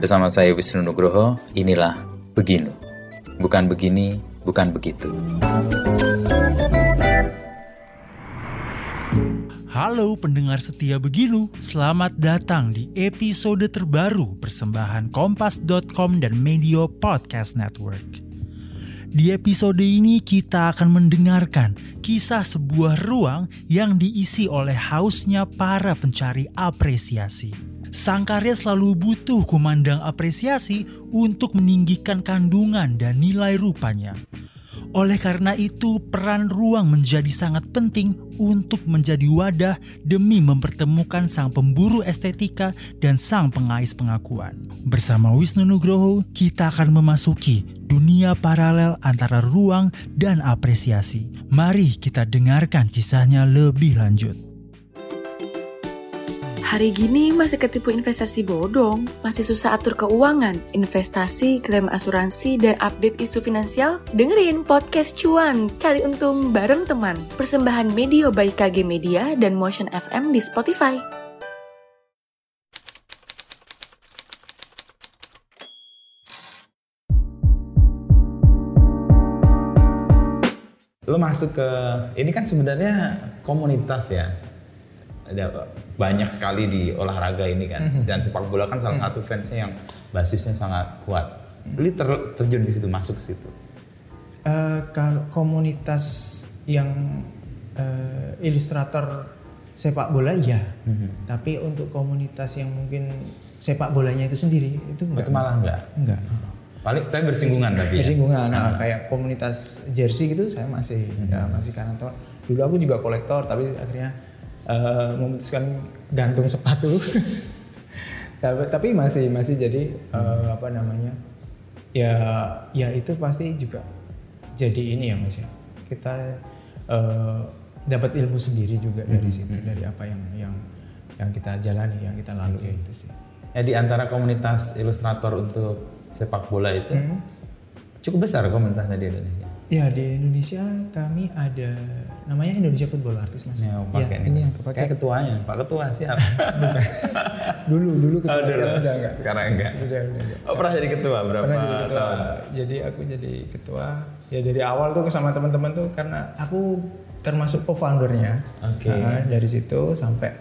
Bersama saya Wisnu Nugroho, inilah Beginu. Bukan begini, bukan begitu. Halo pendengar setia Beginu, selamat datang di episode terbaru persembahan Kompas.com dan Media Podcast Network. Di episode ini kita akan mendengarkan kisah sebuah ruang yang diisi oleh hausnya para pencari apresiasi. Sang karya selalu butuh kumandang apresiasi untuk meninggikan kandungan dan nilai rupanya. Oleh karena itu, peran ruang menjadi sangat penting untuk menjadi wadah demi mempertemukan sang pemburu estetika dan sang pengais pengakuan. Bersama Wisnu Nugroho, kita akan memasuki dunia paralel antara ruang dan apresiasi. Mari kita dengarkan kisahnya lebih lanjut. Hari gini masih ketipu investasi bodong, masih susah atur keuangan, investasi, klaim asuransi, dan update isu finansial? Dengerin podcast cuan, cari untung bareng teman. Persembahan media by KG Media dan Motion FM di Spotify. Lo masuk ke, ini kan sebenarnya komunitas ya. Ada banyak sekali di olahraga ini kan. Dan sepak bola kan salah satu fansnya yang basisnya sangat kuat. Lo ter- terjun di situ, masuk ke situ. Kalau komunitas yang eh, ilustrator sepak bola iya, tapi untuk komunitas yang mungkin sepak bolanya itu sendiri itu enggak. Itu malah enggak. enggak. Paling tapi bersinggungan tapi ya. Bersinggungan, nah, kayak komunitas jersey gitu saya masih ya masih karena dulu aku juga kolektor tapi akhirnya eh, memutuskan gantung sepatu. tapi, tapi masih masih jadi eh, apa namanya ya ya itu pasti juga jadi ini ya mas ya kita eh, dapat ilmu sendiri juga dari situ dari apa yang yang yang kita jalani yang kita lalui itu sih. Ya di antara komunitas ilustrator untuk sepak bola itu Hmm. cukup besar komunitasnya di Indonesia. Ya di Indonesia kami ada namanya Indonesia Football Artist mas. Ya, pakai Ya, ini. yang Kayak kepakai. ketuanya, Pak Ketua siapa? Bukan. dulu dulu ketua Oh, dulu. sekarang udah enggak. Sekarang enggak. Sudah udah enggak. Oh pernah jadi ketua berapa Pernah jadi ketua. tahun? Jadi aku jadi ketua. Ya dari awal tuh sama teman-teman tuh karena aku termasuk co-foundernya. Oke. Nah, dari situ sampai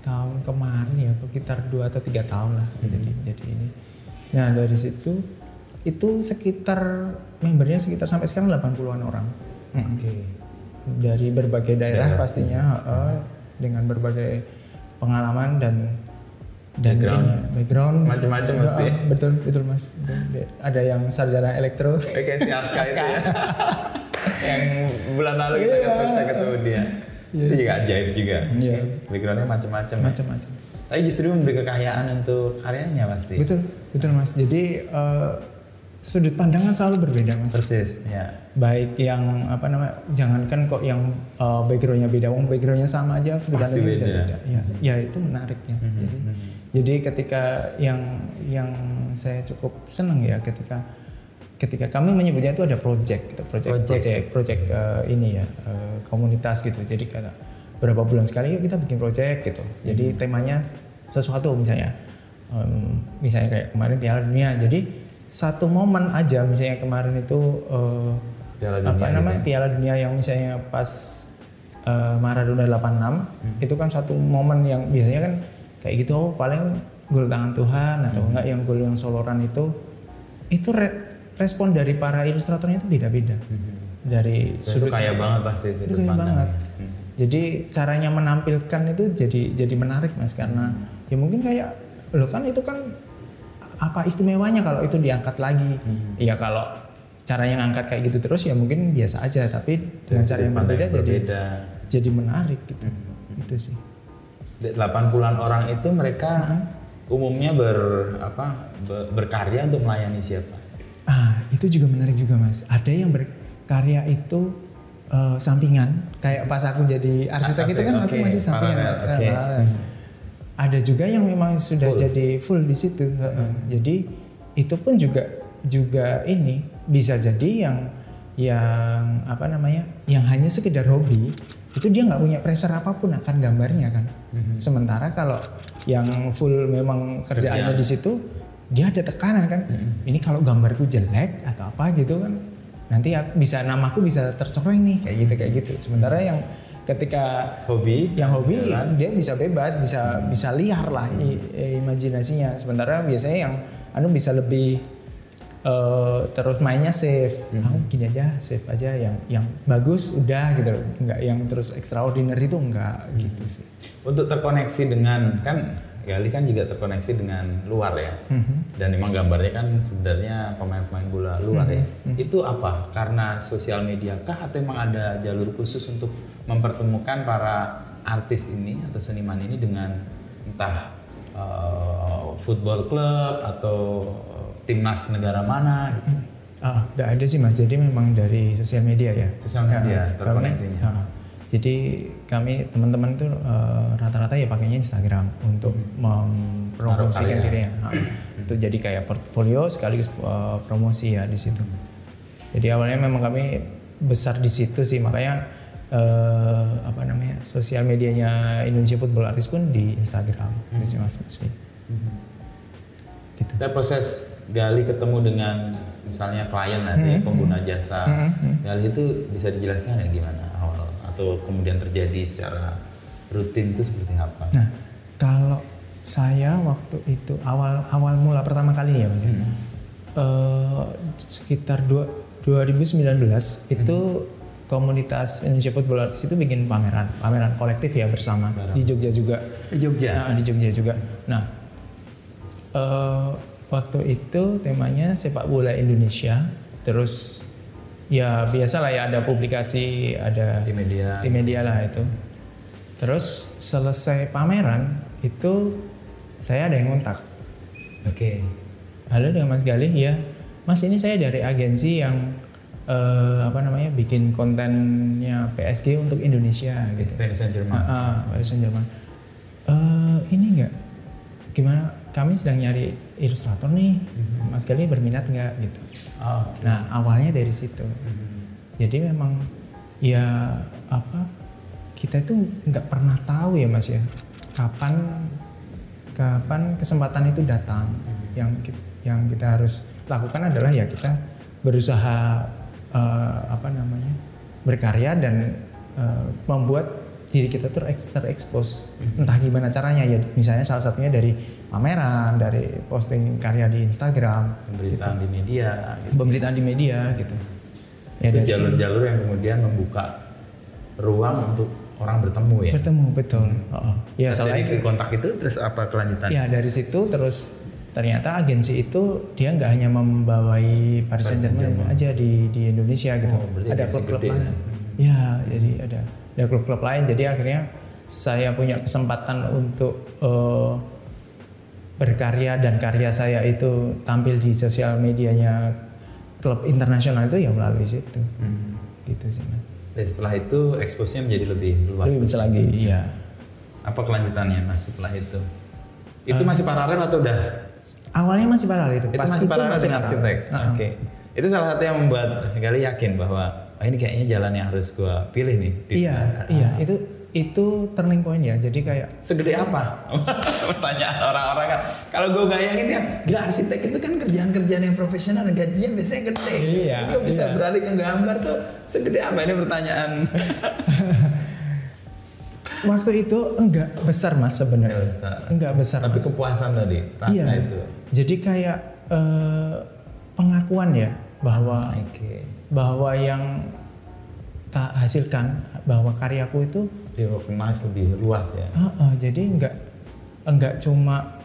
tahun kemarin ya sekitar dua atau tiga tahun lah Hmm. jadi jadi ini. Nah dari situ itu sekitar membernya sekitar sampai sekarang 80-an orang. Mm. Oke. Dari berbagai daerah, Daerah. pastinya heeh, dengan berbagai pengalaman dan dan Background. ini, background Macam-macam Heeh, mesti. betul betul mas ada yang sarjana elektro Oke si Aska itu ya. yang bulan lalu kita Iya. ketemu saya ketemu dia. Itu juga ajaib juga. Iya. Backgroundnya macam-macam. ya. macam-macam Tapi justru memberi kekayaan untuk karyanya pasti. betul betul mas jadi eh, sudut pandangan selalu berbeda mas. Persis. Ya. baik yang apa namanya jangankan kok yang eh, backgroundnya beda wong backgroundnya sama aja sudut pandangnya bisa beda. beda. Ya ya itu menarik ya. Jadi jadi ketika yang yang saya cukup senang ya ketika ketika kami menyebutnya itu ada project gitu project Project. project project eh, ini ya eh, komunitas gitu. Jadi kata berapa bulan sekali yuk kita bikin project gitu. Jadi temanya sesuatu misalnya. Em, misalnya kayak kemarin Piala Dunia. Jadi satu momen aja misalnya kemarin itu eh, Piala apa Dunia namanya Piala Dunia yang misalnya pas eh, Maradona 86 itu kan satu momen yang biasanya kan kayak gitu oh paling gol tangan Tuhan atau enggak yang gol yang soloran itu itu re- respon dari para ilustratornya itu beda-beda. Dari Itu sudut kaya banget pasti itu sudut kaya pandang. banget. Jadi caranya menampilkan itu jadi jadi menarik mas karena ya mungkin kayak lo kan itu kan apa istimewanya kalau itu diangkat lagi? Ya kalau caranya ngangkat kayak gitu terus ya mungkin biasa aja tapi dengan cara yang berbeda, yang jadi berbeda. jadi menarik gitu. Itu sih. 80-an orang itu mereka umumnya ber apa be- berkarya untuk melayani siapa? Ah itu juga menarik juga mas. Ada yang berkarya itu eh, sampingan kayak pas aku jadi arsitek itu kan aku Oke, masih sampingan paralel, mas. Eh, oke. Ada juga yang memang sudah Full. jadi full di situ. heeh. Jadi itu pun juga juga ini bisa jadi yang yang apa namanya yang hanya sekedar hobi itu dia nggak punya pressure apa pun akan gambarnya kan. Sementara kalau yang full memang kerjaannya Kerjaan. di situ dia ada tekanan kan ini kalau gambarku jelek atau apa gitu kan nanti aku bisa namaku bisa tercoreng nih kayak gitu kayak gitu sementara yang ketika Hobi. yang hobi jalan. dia bisa bebas bisa bisa liar lah i- i- imajinasinya. Sementara biasanya yang anu bisa lebih eh, terus mainnya safe. Aku gini aja safe aja yang yang bagus udah gitu nggak yang terus extraordinary itu enggak gitu sih. Untuk terkoneksi dengan kan Gali kan juga terkoneksi dengan luar ya. Dan memang gambarnya kan sebenarnya pemain-pemain bola luar ya. Itu apa? Karena sosial media kah atau emang ada jalur khusus untuk mempertemukan para artis ini atau seniman ini dengan entah eh, football club atau timnas negara mana gitu. Ah, nggak ada sih mas. Jadi memang dari sosial media ya. Sosial media Ya, terkoneksinya. Kami, ah, jadi kami teman-teman tuh eh, rata-rata ya pakainya Instagram untuk mempromosikan dirinya. Ah, itu jadi kayak portfolio sekaligus eh, promosi ya di situ. Jadi awalnya memang kami besar di situ sih makanya eh, apa namanya sosial medianya Indonesia Football Artist pun di Instagram. Gitu sih mas. Mas. Gitu. Dan proses Gali ketemu dengan misalnya klien nanti pengguna jasa Gali itu bisa dijelaskan ya gimana atau kemudian terjadi secara rutin itu seperti apa? Nah, kalau saya waktu itu awal awal mula pertama kali ya, ya, eh, sekitar dua, 2019 itu komunitas Indonesia Football Artist itu bikin pameran, pameran kolektif ya bersama di Jogja juga. Di Jogja. Nah, di Jogja juga. Nah, eh, waktu itu temanya sepak bola Indonesia. Terus ya biasalah ya ada publikasi, ada Di media. di media lah itu. Terus selesai pameran itu saya ada yang kontak. Oke. Halo dengan Mas Galih, ya. Mas ini saya dari agensi yang eh, apa namanya bikin kontennya PSG untuk Indonesia gitu. Paris Saint Germain. Ah, ah, Paris. Eh, ini enggak gimana? Kami sedang nyari ilustrator nih. Mas Galih berminat nggak gitu? Oh, Nah awalnya dari situ. Jadi memang ya apa kita itu nggak pernah tahu ya mas ya kapan kapan kesempatan itu datang. Yang ki- yang kita harus lakukan adalah ya kita berusaha eh, apa namanya berkarya dan eh, membuat diri kita tuh ter- terekspos entah gimana caranya ya misalnya salah satunya dari pameran dari posting karya di Instagram pemberitaan di media. Gitu. pemberitaan di media gitu. Ya itu jalur-jalur yang kemudian membuka ruang untuk orang bertemu ya. bertemu betul. Oh, Ya Terus selain dari kontak itu terus apa kelanjutan? ya dari situ terus ternyata agensi itu dia nggak hanya membawai Paris Saint Germain aja di di Indonesia gitu. Oh, ada klub-klub gede lain. Ya jadi ada ada klub-klub lain. Jadi akhirnya saya punya kesempatan untuk eh, berkarya dan karya saya itu tampil di sosial medianya klub internasional itu ya melalui situ. Hmm. Gitu sih. Mas. Dan setelah itu eksposnya menjadi lebih luas. Lebih bisa lagi, iya. Apa kelanjutannya mas setelah itu? Itu masih paralel atau udah? Awalnya masih paralel itu. Itu Pas masih itu paralel dengan paralel. arsitek. Nah, Oke. Itu salah satu yang membuat Gali yakin bahwa oh, ini kayaknya jalan yang harus gua pilih nih. Iya, iya. Itu itu turning point ya. Jadi kayak Segede apa? Pertanyaan orang-orang kan. Kalau gue bayangin kan, gila arsitek itu kan kerjaan-kerjaan yang profesional dan gajinya biasanya gede. Iya, Gue bisa iya. beralih ke gambar tuh segede apa ini pertanyaan? waktu itu enggak besar mas sebenarnya. Enggak besar. Enggak besar. Tapi Mas. kepuasan tadi, rasa iya. itu. Jadi kayak eh, pengakuan ya bahwa Oke. Bahwa yang tak hasilkan bahwa karyaku itu Recognize lebih luas ya. ah, ah, jadi enggak enggak cuma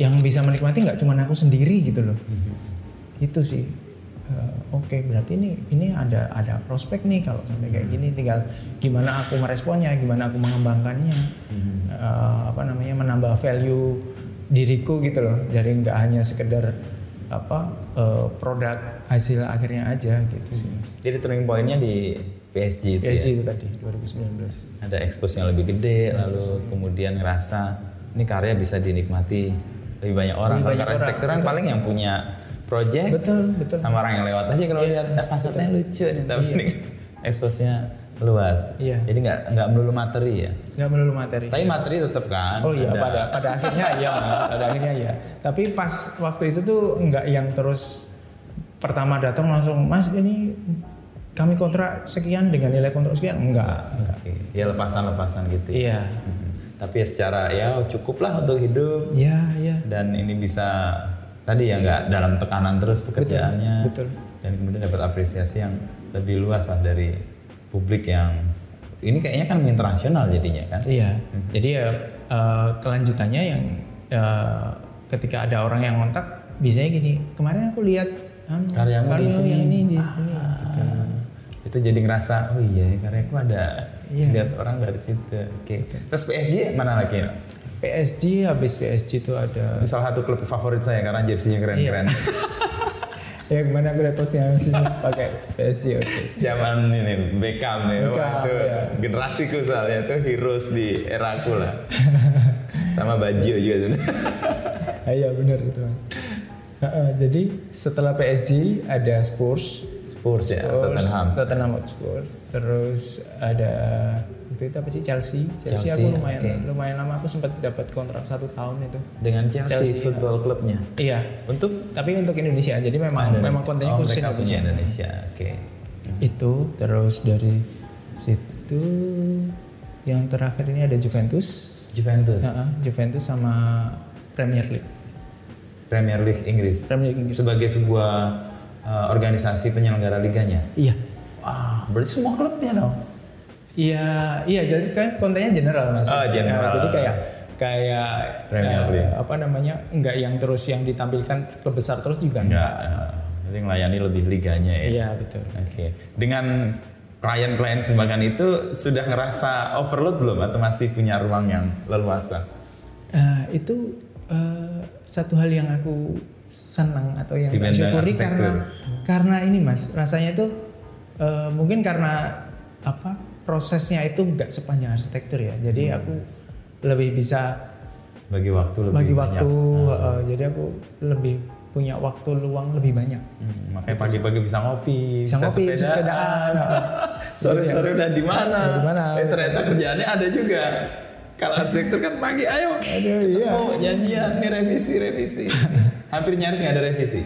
yang bisa menikmati enggak cuma aku sendiri gitu loh. Itu sih. Eh, Oke, berarti ini ini ada ada prospek nih kalau sampai kayak gini tinggal gimana aku meresponnya, gimana aku mengembangkannya. Eh, apa namanya menambah value diriku gitu loh dari nggak hanya sekedar apa eh, produk hasil akhirnya aja gitu sih. Mas. Jadi turning point-nya di PSG itu PSG ya. itu tadi 2019. Ada expose yang lebih gede, lalu kemudian ngerasa ini karya bisa dinikmati lebih banyak orang. Kalau Lebih banyak orang, kan paling yang punya project Betul, betul. sama orang yang lewat aja kalau lihat eh, fasadnya lucu nih tapi ini expose-nya luas. Iya. Jadi nggak nggak melulu materi ya. nggak melulu materi. Tapi materi tetap kan. Oh iya ada. pada pada akhirnya iya mas, pada akhirnya iya. Tapi pas waktu itu tuh nggak yang terus pertama datang langsung mas ini kami kontrak sekian dengan nilai kontrak sekian enggak. enggak. Oke. Ya lepasan-lepasan gitu. ya. Iya. Tapi ya secara ya cukuplah untuk hidup Iya iya. dan ini bisa tadi ya nggak dalam tekanan terus pekerjaannya. betul. Dan kemudian dapat apresiasi yang lebih luas lah dari publik yang ini kayaknya kan internasional jadinya kan. Iya. Jadi ya eh, kelanjutannya yang eh, ketika ada orang yang kontak biasanya gini kemarin aku lihat anu, Karyamu di sini." yang ini di sini. gitu. itu jadi ngerasa oh iya karyaku ada Iya. lihat orang dari situ oke terus PSG mana lagi ya? PSG habis PSG itu ada Ini salah satu klub favorit saya karena jersinya keren-keren ya ke mana aku lihat postingan sih pakai PSG oke. zaman ini Beckham nih Beckham, itu iya. generasiku soalnya itu heroes di era aku lah sama Bajio juga sebenarnya Ah, iya benar itu mas. Heeh, jadi setelah PSG ada Spurs, Spurs ya Spurs, Tottenham Tottenham Hotspur, terus ada itu, itu apa sih Chelsea. Chelsea, Chelsea, aku lumayan oke. lumayan lama aku sempat dapat kontrak satu tahun itu. dengan Chelsea, Chelsea, Football Clubnya Iya. untuk Tapi untuk Indonesia, jadi memang Indonesia. memang kontennya oh, khusus Indonesia. Indonesia oke Itu terus dari situ yang terakhir ini ada Juventus, Juventus Heeh, Juventus sama Premier League. Premier League Inggris Premier League Inggris. sebagai sebuah uh, organisasi penyelenggara liganya Iya. wah berarti semua klubnya dong Iya, iya jadi kan kontennya general mas. Oh, general. Ya, jadi kayak kayak Premier eh, League. apa namanya nggak yang terus yang ditampilkan klub besar terus juga enggak jadi melayani lebih liganya ya Iya betul. Oke, dengan klien-klien sembakan itu sudah ngerasa overload belum atau masih punya ruang yang leluasa? Eh, itu eh, satu hal yang aku senang atau yang tak syukuri karena karena ini mas rasanya itu eh, mungkin karena apa prosesnya itu nggak sepanjang arsitektur ya. Jadi aku lebih bisa Bagi waktu lebih bagi banyak. waktu. eh, jadi aku lebih punya waktu luang lebih banyak. Hmm, makanya pagi-pagi bisa ngopi, Bisa ngopi, bisa sepedaan. sepedaan. Sore-sore udah di mana? Eh, ternyata kerjaannya ada juga. Kalau arsitektur kan pagi, ayo. Aduh iya. Oh, janjian nih revisi, revisi. Hampir nyaris nggak ada revisi.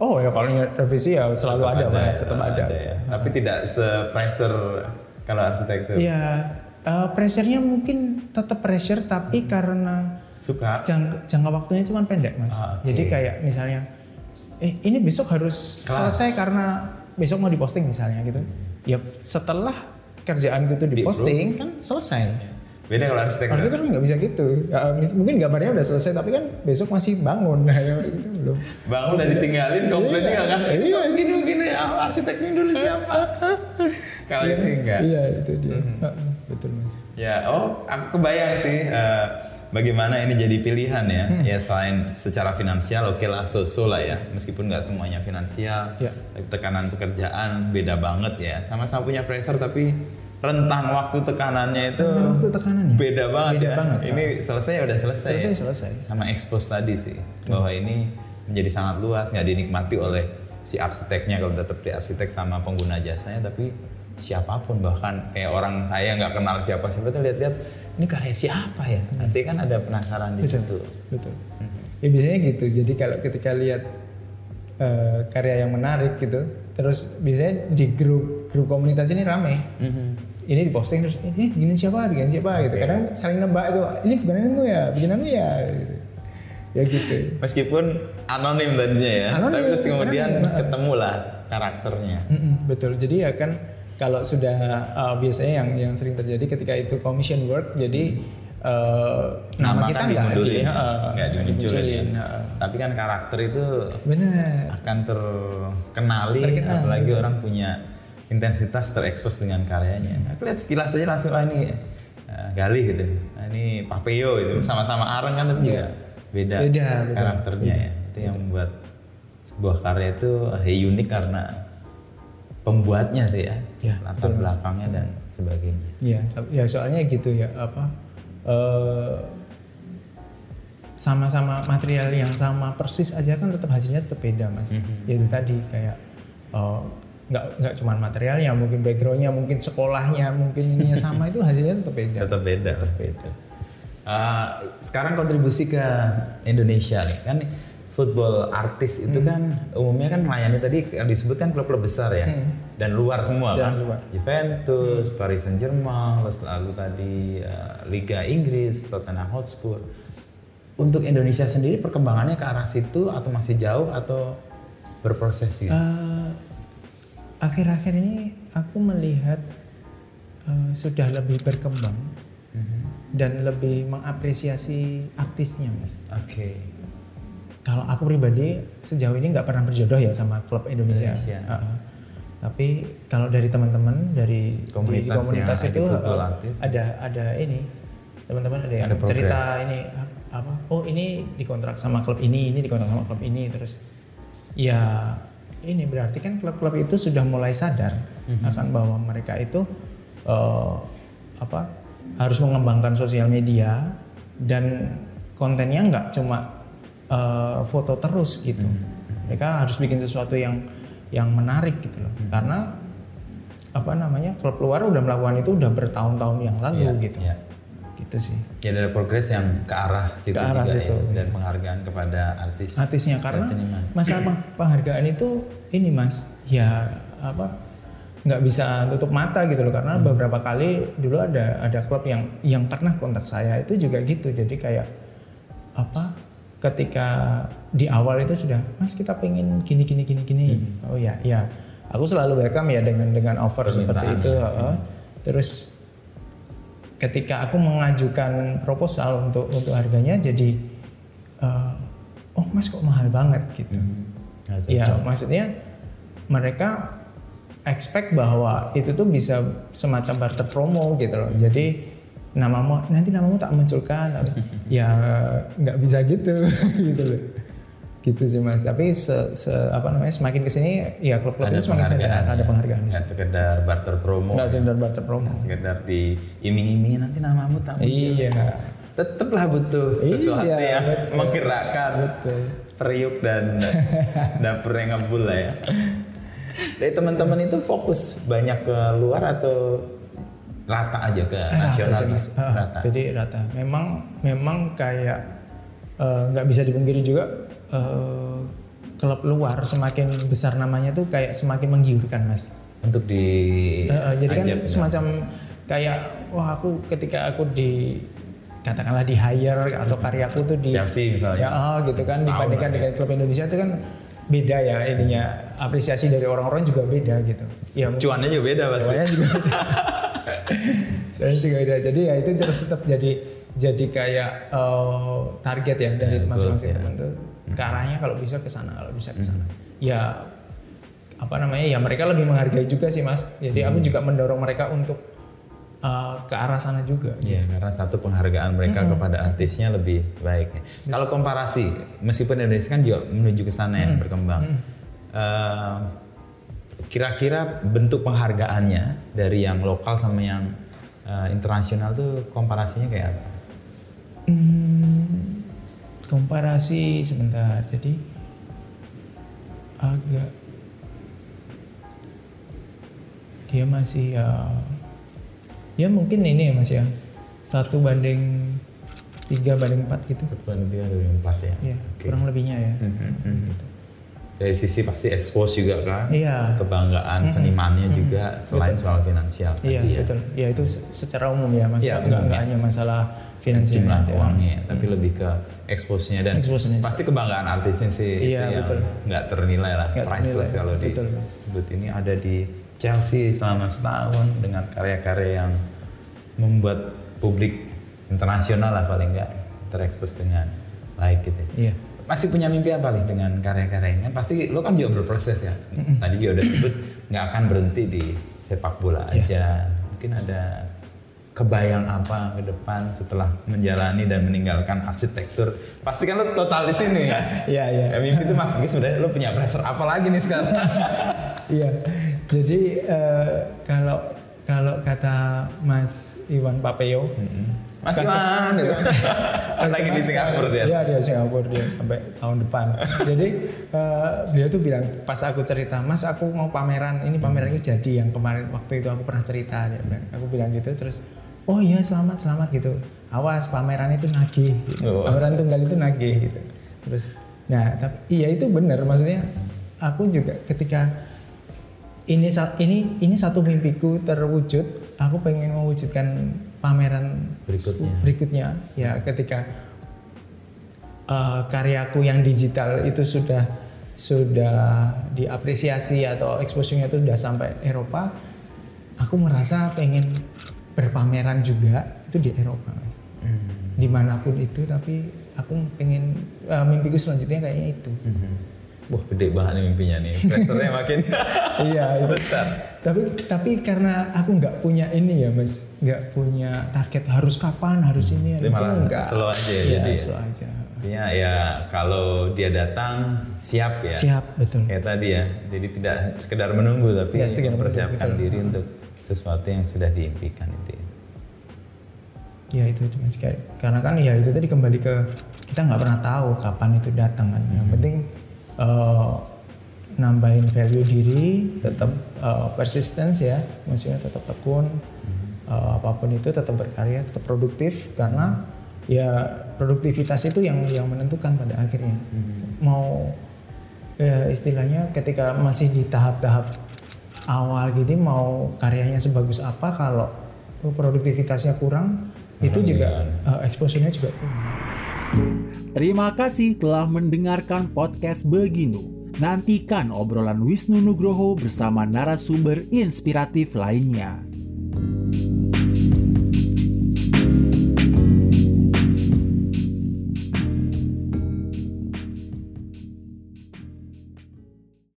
Oh ya kalau revisi ya selalu ada, mas, tetap ada. ya. Tapi tidak se-pressure kalau arsitektur. Iya, eh, pressure-nya mungkin tetap pressure tapi karena Suka. jangka, jangka waktunya cuma pendek mas. Ah, oke. Jadi kayak misalnya, eh ini besok harus Kelar. selesai karena besok mau diposting misalnya gitu. Ya setelah kerjaan gitu diposting kan selesai. Beda kalau arsitektur. Harusnya kan nggak bisa gitu. Ya, mungkin gambarnya udah selesai tapi kan besok masih bangun. Nah, ya, gitu belum. Bangun dan ditinggalin komplain Iya. kan. Iya. Iya. Gini gini arsiteknya dulu siapa? Kalau ini enggak. Iya itu dia. Heeh, Betul mas. Ya, oh aku kebayang sih eh, bagaimana ini jadi pilihan ya. Ya selain secara finansial oke lah so-so lah ya. Meskipun nggak semuanya finansial. Ya. Tapi tekanan pekerjaan beda banget ya. Sama-sama punya pressure tapi rentang waktu tekanannya itu Waktu tekanannya. beda banget Beda ya. banget, Ini selesai ya udah selesai. Selesai ya. selesai. sama expose tadi sih bahwa ini menjadi sangat luas nggak dinikmati oleh si arsiteknya kalau tetap di arsitek sama pengguna jasanya tapi siapa pun bahkan kayak orang saya nggak kenal siapa siapa tuh lihat-lihat ini karya siapa ya nanti kan ada penasaran di situ Betul. Ya biasanya gitu. Jadi kalau ketika lihat eh, karya yang menarik gitu, terus biasanya di grup grup komunitas ini rame. Ini diposting terus ini bikin siapa, bikin siapa gitu. Kadang saling nebak itu, ini bukananmu ya, bikinanmu ya. Gitu. Ya gitu. meskipun anonim tadinya ya Anonim, tapi terus kemudian anonim. ketemu lah karakternya Mm-mm, betul. Jadi ya kan kalau sudah uh, biasanya yang yang sering terjadi ketika itu commission work, jadi uh, nama, kita kan nggak dimundurin di- uh, nggak dimunculin ya. uh, tapi kan karakter itu Benar. akan terkenali Terkenal, apalagi orang punya intensitas terekspos dengan karyanya. Aku lihat sekilas aja langsung ah ini uh, Galih gitu. Ah, ini Papeo itu sama-sama areng kan tapi juga beda, Beda, beda. karakternya ya. Itu yang membuat sebuah karya itu ya unik karena pembuatnya sih ya, Ya, latar belakangnya dan sebagainya. Iya, tapi- ya soalnya gitu ya apa eh, sama-sama material yang sama persis aja kan tetap hasilnya tetap beda mas. Mhm. Yaitu tadi kayak eh, nggak nggak cuma materialnya mungkin backgroundnya mungkin sekolahnya mungkin ininya sama itu hasilnya tetap beda tetap beda. beda Uh, sekarang kontribusi ke Indonesia nih kan football artis itu kan umumnya kan melayani tadi yang disebutkan klub-klub besar ya dan luar semua Dan kan luar. Juventus, Paris Saint Germain, lalu tadi uh, Liga Inggris, Tottenham Hotspur. Untuk Indonesia sendiri perkembangannya ke arah situ atau masih jauh atau berproses gitu? Eh, akhir-akhir ini aku melihat eh, sudah lebih berkembang dan lebih mengapresiasi artisnya mas Oke. kalau aku pribadi sejauh ini nggak pernah berjodoh ya sama klub Indonesia, Indonesia. Heeh. tapi kalau dari teman-teman dari di Komunitas komunitas itu eh, artis. ada ada ini teman-teman ada yang Ada progress. cerita ini apa oh ini dikontrak sama klub ini ini dikontrak sama klub ini terus ya ini berarti kan klub-klub itu sudah mulai sadar Mhm. akan bahwa mereka itu eh, apa harus mengembangkan sosial media dan kontennya nggak cuma eh, foto terus gitu Mhm. mereka harus bikin sesuatu yang yang menarik gitu loh Mhm. karena apa namanya klub luar udah melakukan itu udah bertahun-tahun yang lalu Iya, gitu iya. Gitu sih. Ya ada progres yang ke arah situ Ke arah juga situ, ya dan penghargaan kepada artis. artisnya karena seniman. masalah peng- penghargaan itu ini mas. Ya apa nggak bisa tutup mata gitu loh karena beberapa kali dulu ada ada klub yang yang pernah kontak saya itu juga gitu. Jadi kayak apa ketika di awal itu sudah mas kita pengen gini gini gini gini. Oh ya ya. Aku selalu welcome ya dengan dengan offer seperti itu heeh. terus ketika aku mengajukan proposal untuk untuk harganya jadi eh, oh mas kok mahal banget gitu. Nah, ya maksudnya mereka expect bahwa itu tuh bisa semacam barter promo gitu loh. Jadi namamu nanti namamu tak munculkan. Ya nggak bisa gitu gitu loh gitu sih mas tapi se, se- apa namanya semakin ke sini ya klub-klub ada itu semakin sadar penghargaan. ada ya. penghargaan Nggak sekedar barter promo. nggak sekedar barter promo Nggak sekedar diiming-imingin nanti namamu tak muncul. iya Tetaplah butuh Iya, sesuatu yang betul. menggerakkan betul periuk dan dapurnya ngebul lah ya. Dari teman-teman itu fokus banyak ke luar atau rata aja ke rata nasional? sih mas Ah, Rata. jadi rata memang memang kayak eh, nggak bisa dipungkiri juga eh, klub luar semakin besar namanya tuh kayak semakin menggiurkan mas Untuk di Eh, eh, jadi kan ajak, ya. semacam kayak wah aku ketika aku di katakanlah di hire atau karyaku tuh di Chelsea ya misalnya. oh, gitu kan Setahun dibandingkan ya. dengan klub Indonesia itu kan beda ya ininya apresiasi dari orang-orang juga beda gitu ya Cuannya juga beda pasti. Soalnya juga Soalnya juga beda. Jadi ya itu terus tetap jadi jadi kayak eh, target ya dari Ya, masing-masing ya. teman tuh ke arahnya kalau bisa ke sana kalau bisa ke sana. Ya apa namanya ya mereka lebih menghargai juga sih mas. Jadi aku juga mendorong mereka untuk eh, ke arah sana juga. Iya, karena satu penghargaan mereka kepada artisnya lebih baik. Kalau komparasi, meskipun Indonesia kan juga menuju ke sana ya, berkembang. Eh, Kira-kira bentuk penghargaannya dari yang lokal sama yang eh, internasional tuh komparasinya kayak apa? Hmm, komparasi sebentar. Jadi agak dia masih ya ya mungkin ini ya mas ya satu banding tiga banding empat gitu Kebetulan dia dari empat ya. ya Oke. kurang lebihnya ya Mhm, mhm. Dari sisi pasti expose juga kan, iya kebanggaan senimannya juga selain soal finansial iya tadi ya. betul ya itu se- secara umum ya mas Iya, nggak umum nggak ya. hanya masalah finansial jumlah aja. uangnya, tapi lebih ke expose-nya dan Expose-nya. pasti kebanggaan artisnya sih Iya, itu yang betul. nggak ternilai lah, Nggak priceless ternilai. kalau Betul, Mas. disebut ini ada di Chelsea selama setahun dengan karya-karya yang membuat publik internasional lah paling nggak terekspos dengan baik gitu. iya Masih punya mimpi apa nih dengan karya-karya ini? Kan pasti lo kan juga berproses ya. Tadi juga udah sebut nggak akan berhenti di sepak bola Iya. aja. Mungkin ada kebayang apa ke depan setelah menjalani dan meninggalkan arsitektur. Pasti kan lo total di sini ya. iya iya Ya, mimpi itu Mas Diki sebenarnya lo punya pressure apa lagi nih sekarang? Iya, jadi eh, kalau kalau kata Mas Iwan Papeo, Mas Iwan gitu. Pas lagi di Singapura dia. Iya dia Singapura dia sampai tahun depan. Jadi beliau tuh bilang pas aku cerita, Mas aku mau pameran, ini pamerannya jadi yang kemarin waktu itu aku pernah cerita dia bilang. Aku bilang gitu terus oh iya selamat selamat gitu. Awas pameran itu nagih. Gitu. Oh. Pameran tunggal itu nagih gitu. Terus nah tapi iya itu benar maksudnya aku juga ketika ini ini ini satu mimpiku terwujud, aku pengen mewujudkan pameran Berikutnya. berikutnya ya ketika eh, karyaku yang digital itu sudah sudah diapresiasi atau exposure-nya itu sudah sampai Eropa aku merasa pengen berpameran juga itu di Eropa Mas. di mana pun itu tapi aku pengen eh, mimpiku selanjutnya kayaknya itu Wah gede banget nih mimpinya nih. Pressure-nya makin iya itu besar. tapi tapi karena aku nggak punya ini ya mas nggak punya target harus kapan harus ini Jadi malah enggak slow aja ya Iya, jadi ya? slow aja Artinya ya kalau dia datang siap ya. siap betul Kayak tadi ya. Jadi tidak sekedar menunggu tapi menunggu, mempersiapkan betul. diri untuk sesuatu yang sudah diimpikan itu. ya. ya itu Kayak- karena kan ya itu tadi kembali ke kita nggak pernah tahu kapan itu datang kan. Yang penting eh, nambahin value diri tetap eh, persistence ya. Maksudnya tetap tekun eh, apa pun itu tetap berkarya tetap produktif. Karena ya produktivitas itu yang yang menentukan pada akhirnya. Mau ya istilahnya ketika masih di tahap-tahap awal gitu mau karyanya sebagus apa kalau produktivitasnya kurang itu juga eh, exposure-nya juga kurang. Terima kasih telah mendengarkan podcast Beginu. Nantikan obrolan Wisnu Nugroho bersama narasumber inspiratif lainnya.